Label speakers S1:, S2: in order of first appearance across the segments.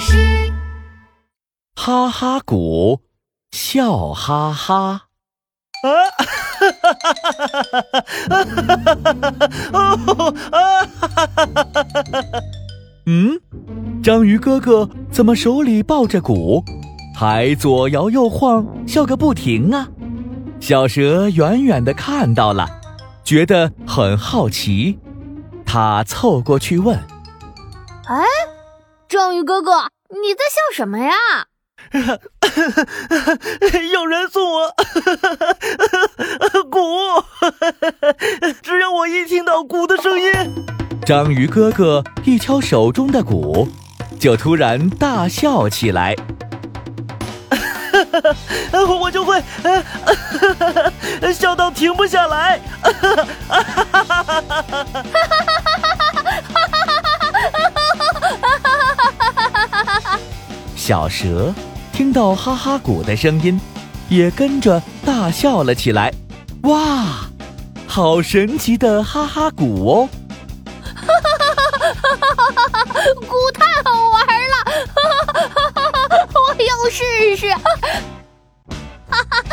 S1: 师。
S2: 哈哈鼓，笑哈哈。
S3: 啊！哈哈哈哈哈哈！啊哈哈哈哈！啊哈哈哈哈哈！
S2: 嗯，章鱼哥哥怎么手里抱着鼓，还左摇右晃，笑个不停啊？小蛇远远的看到了，觉得很好奇，他凑过去问：“
S4: 哎，章鱼哥哥，你在笑什么呀？”
S3: 有人送我 鼓，只要我一听到鼓的声音，
S2: 章鱼哥哥一敲手中的鼓，就突然大笑起来，
S3: 我就会笑到停不下来。
S2: 小蛇。听到哈哈鼓的声音，也跟着大笑了起来。哇，好神奇的哈哈鼓哦！
S4: 哈哈哈哈哈哈！鼓太好玩了，哈哈哈哈哈！我要试试。哈哈！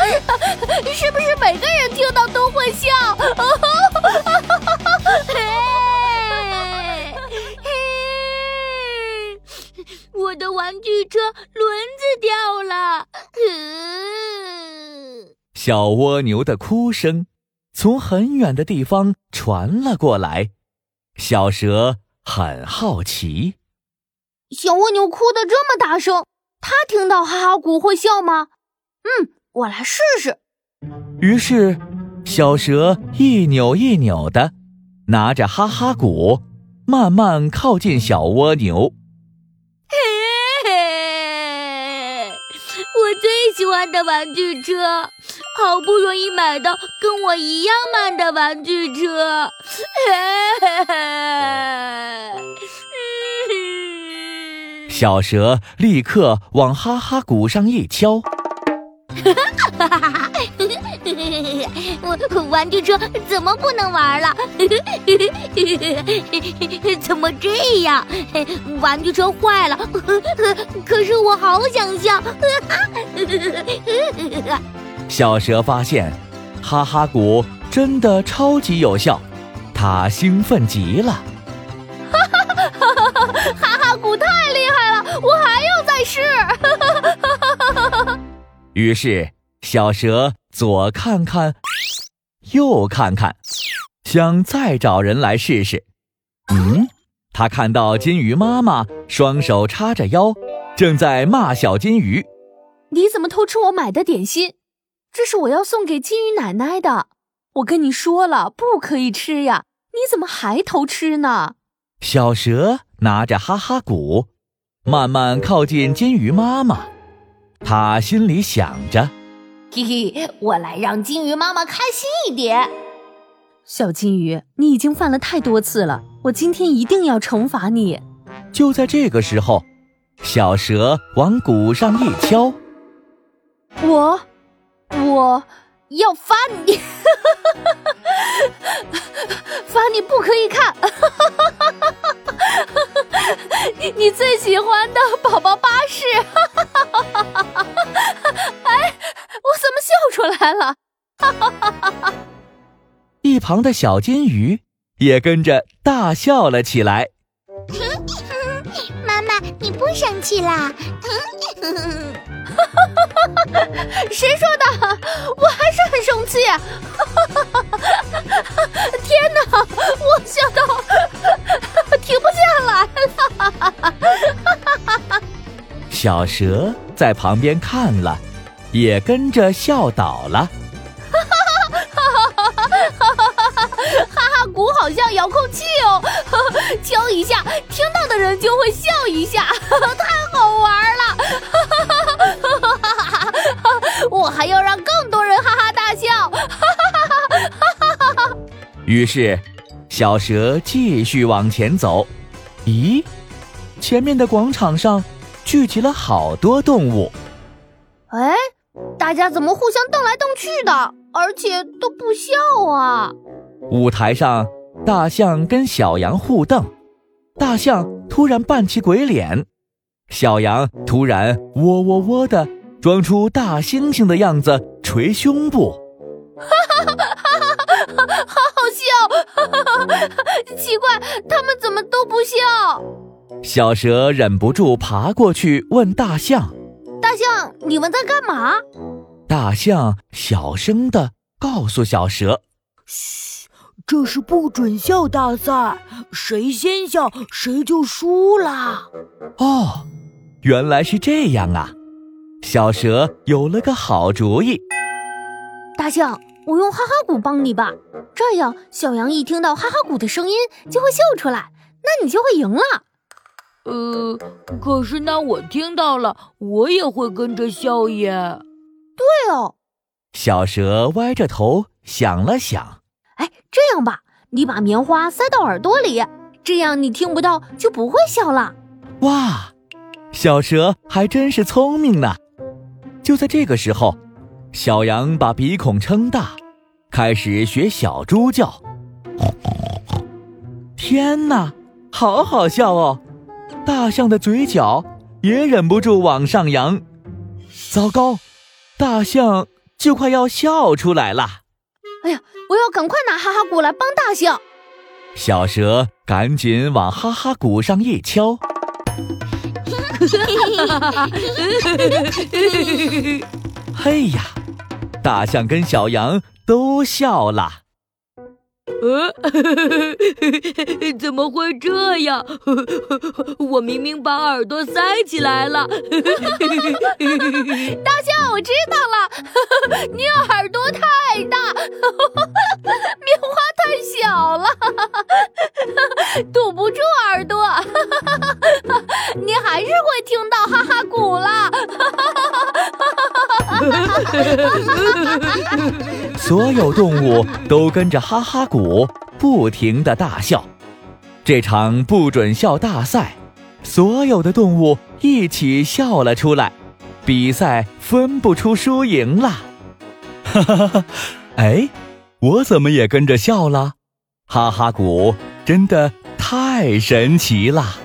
S4: 是不是每个人听到都会笑？
S2: 小蜗牛的哭声从很远的地方传了过来，小蛇很好奇。
S4: 小蜗牛哭得这么大声，它听到哈哈鼓会笑吗？嗯，我来试试。
S2: 于是，小蛇一扭一扭的，拿着哈哈鼓，慢慢靠近小蜗牛。
S4: 最喜欢的玩具车，好不容易买到跟我一样慢的玩具车，嘿嘿
S2: 小蛇立刻往哈哈鼓上一敲。
S4: 哈哈哈哈我玩具车怎么不能玩了？怎么这样？玩具车坏了，可是我好想笑。
S2: 小蛇发现，哈哈鼓真的超级有效，它兴奋极了。
S4: 哈哈哈哈哈哈鼓太厉害了，我还要再试。
S2: 于是，小蛇左看看，右看看，想再找人来试试。嗯，他看到金鱼妈妈双手叉着腰，正在骂小金鱼：“
S4: 你怎么偷吃我买的点心？这是我要送给金鱼奶奶的。我跟你说了，不可以吃呀！你怎么还偷吃呢？”
S2: 小蛇拿着哈哈鼓，慢慢靠近金鱼妈妈。他心里想着：“
S4: 嘿嘿，我来让金鱼妈妈开心一点。”小金鱼，你已经犯了太多次了，我今天一定要惩罚你。
S2: 就在这个时候，小蛇往鼓上一敲：“
S4: 我，我要罚你，罚你不可以看，你最喜欢的宝宝巴士。”来了！
S2: 一旁的小金鱼也跟着大笑了起来。
S5: 妈妈，你不生气啦？
S4: 谁说的？我还是很生气！天哪，我笑到停不下来
S2: 了！小蛇在旁边看了。也跟着笑倒了。哈哈哈哈哈
S4: 哈！哈哈，鼓好像遥控器哦，敲一下，听到的人就会笑一下，太好玩了！哈哈哈哈哈哈！我还要让更多人哈哈大笑！哈哈哈哈哈哈！
S2: 于是，小蛇继续往前走。咦，前面的广场上聚集了好多动物。
S4: 哎。大家怎么互相瞪来瞪去的，而且都不笑啊？
S2: 舞台上，大象跟小羊互瞪，大象突然扮起鬼脸，小羊突然喔喔喔的装出大猩猩的样子，捶胸部。
S4: 哈哈哈哈哈！好好笑！哈哈哈！奇怪，他们怎么都不笑？
S2: 小蛇忍不住爬过去问大象：“
S4: 大象，你们在干嘛？”
S2: 大象小声的告诉小蛇：“
S1: 嘘，这是不准笑大赛，谁先笑谁就输啦。”
S2: 哦。原来是这样啊！小蛇有了个好主意。
S4: 大象，我用哈哈鼓帮你吧，这样小羊一听到哈哈鼓的声音就会笑出来，那你就会赢了。
S1: 呃，可是那我听到了，我也会跟着笑耶。
S4: 对哦。
S2: 小蛇歪着头想了想，
S4: 哎，这样吧，你把棉花塞到耳朵里，这样你听不到就不会笑了。
S2: 哇！小蛇还真是聪明呢。就在这个时候，小羊把鼻孔撑大，开始学小猪叫。天哪，好好笑哦！大象的嘴角也忍不住往上扬。糟糕，大象就快要笑出来了。
S4: 哎呀，我要赶快拿哈哈鼓来帮大象。
S2: 小蛇赶紧往哈哈鼓上一敲。嘿呀！大象跟小羊都笑了。
S1: 呃，怎么会这样？我明明把耳朵塞起来了。大
S4: 象，我知道了，你耳朵太大，棉花太小了，堵不住耳朵。你还是会听到哈哈鼓了。
S2: 所有动物都跟着哈哈鼓不停的大笑。这场不准笑大赛，所有的动物一起笑了出来，比赛分不出输赢了。哈哈哈！哎，我怎么也跟着笑了？哈哈鼓真的太神奇了。